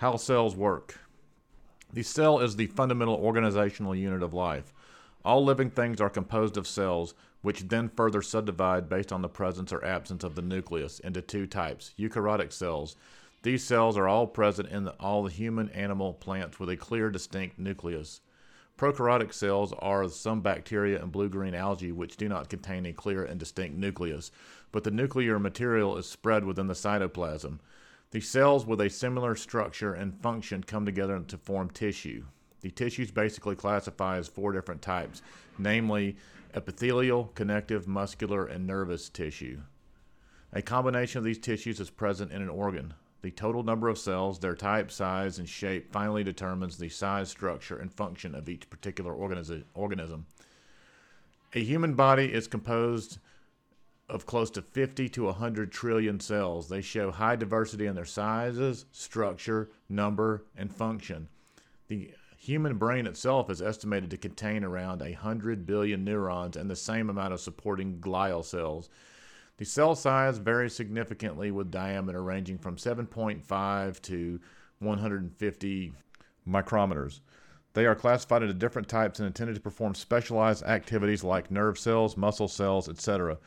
How cells work. The cell is the fundamental organizational unit of life. All living things are composed of cells, which then further subdivide based on the presence or absence of the nucleus into two types eukaryotic cells. These cells are all present in the, all the human, animal, plants with a clear, distinct nucleus. Prokaryotic cells are some bacteria and blue green algae which do not contain a clear and distinct nucleus, but the nuclear material is spread within the cytoplasm. The cells with a similar structure and function come together to form tissue. The tissues basically classify as four different types, namely epithelial, connective, muscular, and nervous tissue. A combination of these tissues is present in an organ. The total number of cells, their type, size, and shape finally determines the size, structure, and function of each particular organism. A human body is composed of close to 50 to 100 trillion cells. They show high diversity in their sizes, structure, number, and function. The human brain itself is estimated to contain around 100 billion neurons and the same amount of supporting glial cells. The cell size varies significantly with diameter ranging from 7.5 to 150 micrometers. They are classified into different types and intended to perform specialized activities like nerve cells, muscle cells, etc.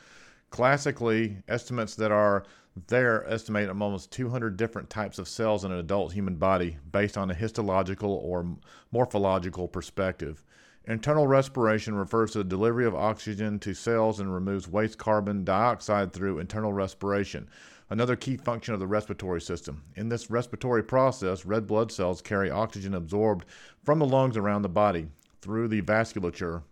Classically, estimates that are there estimate almost 200 different types of cells in an adult human body based on a histological or morphological perspective. Internal respiration refers to the delivery of oxygen to cells and removes waste carbon dioxide through internal respiration, another key function of the respiratory system. In this respiratory process, red blood cells carry oxygen absorbed from the lungs around the body through the vasculature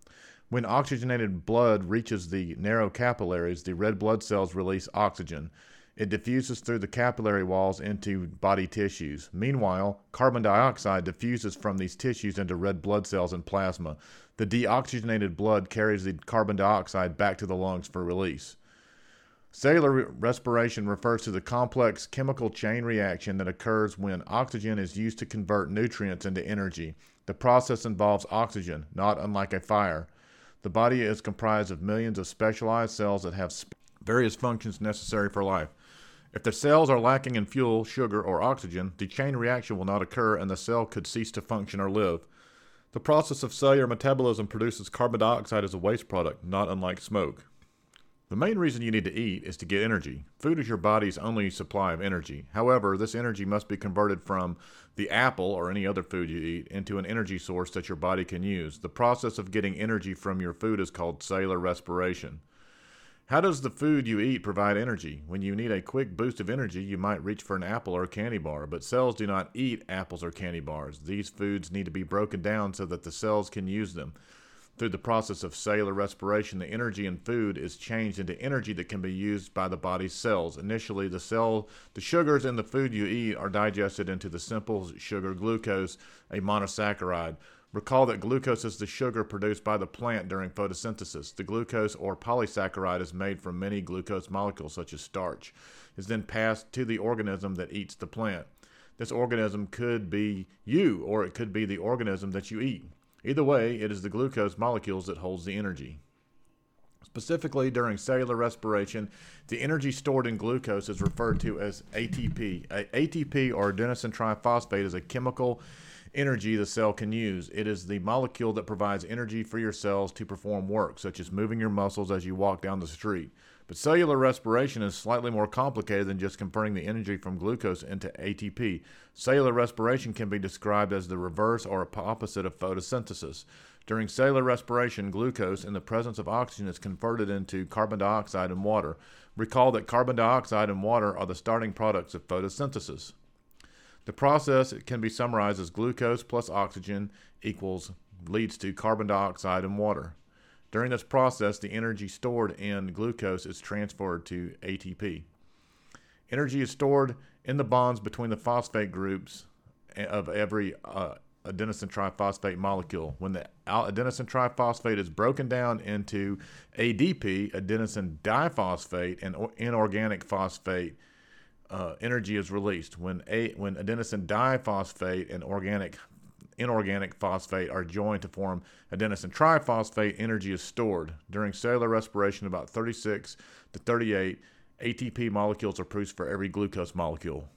when oxygenated blood reaches the narrow capillaries, the red blood cells release oxygen. It diffuses through the capillary walls into body tissues. Meanwhile, carbon dioxide diffuses from these tissues into red blood cells and plasma. The deoxygenated blood carries the carbon dioxide back to the lungs for release. Cellular respiration refers to the complex chemical chain reaction that occurs when oxygen is used to convert nutrients into energy. The process involves oxygen, not unlike a fire. The body is comprised of millions of specialized cells that have various functions necessary for life. If the cells are lacking in fuel, sugar, or oxygen, the chain reaction will not occur and the cell could cease to function or live. The process of cellular metabolism produces carbon dioxide as a waste product, not unlike smoke. The main reason you need to eat is to get energy. Food is your body's only supply of energy. However, this energy must be converted from the apple or any other food you eat into an energy source that your body can use. The process of getting energy from your food is called cellular respiration. How does the food you eat provide energy? When you need a quick boost of energy, you might reach for an apple or a candy bar, but cells do not eat apples or candy bars. These foods need to be broken down so that the cells can use them. Through the process of cellular respiration, the energy in food is changed into energy that can be used by the body's cells. Initially, the cell, the sugars in the food you eat are digested into the simple sugar glucose, a monosaccharide. Recall that glucose is the sugar produced by the plant during photosynthesis. The glucose or polysaccharide is made from many glucose molecules, such as starch. Is then passed to the organism that eats the plant. This organism could be you, or it could be the organism that you eat. Either way, it is the glucose molecules that holds the energy. Specifically, during cellular respiration, the energy stored in glucose is referred to as ATP. ATP, or adenosine triphosphate, is a chemical energy the cell can use. It is the molecule that provides energy for your cells to perform work, such as moving your muscles as you walk down the street. But cellular respiration is slightly more complicated than just converting the energy from glucose into ATP. Cellular respiration can be described as the reverse or opposite of photosynthesis. During cellular respiration, glucose in the presence of oxygen is converted into carbon dioxide and water. Recall that carbon dioxide and water are the starting products of photosynthesis. The process can be summarized as glucose plus oxygen equals leads to carbon dioxide and water. During this process, the energy stored in glucose is transferred to ATP. Energy is stored in the bonds between the phosphate groups of every uh, adenosine triphosphate molecule. When the adenosine triphosphate is broken down into ADP, adenosine diphosphate, and inorganic phosphate, uh, energy is released. When, a, when adenosine diphosphate and organic inorganic phosphate are joined to form adenosine triphosphate, energy is stored. During cellular respiration, about 36 to 38 ATP molecules are produced for every glucose molecule.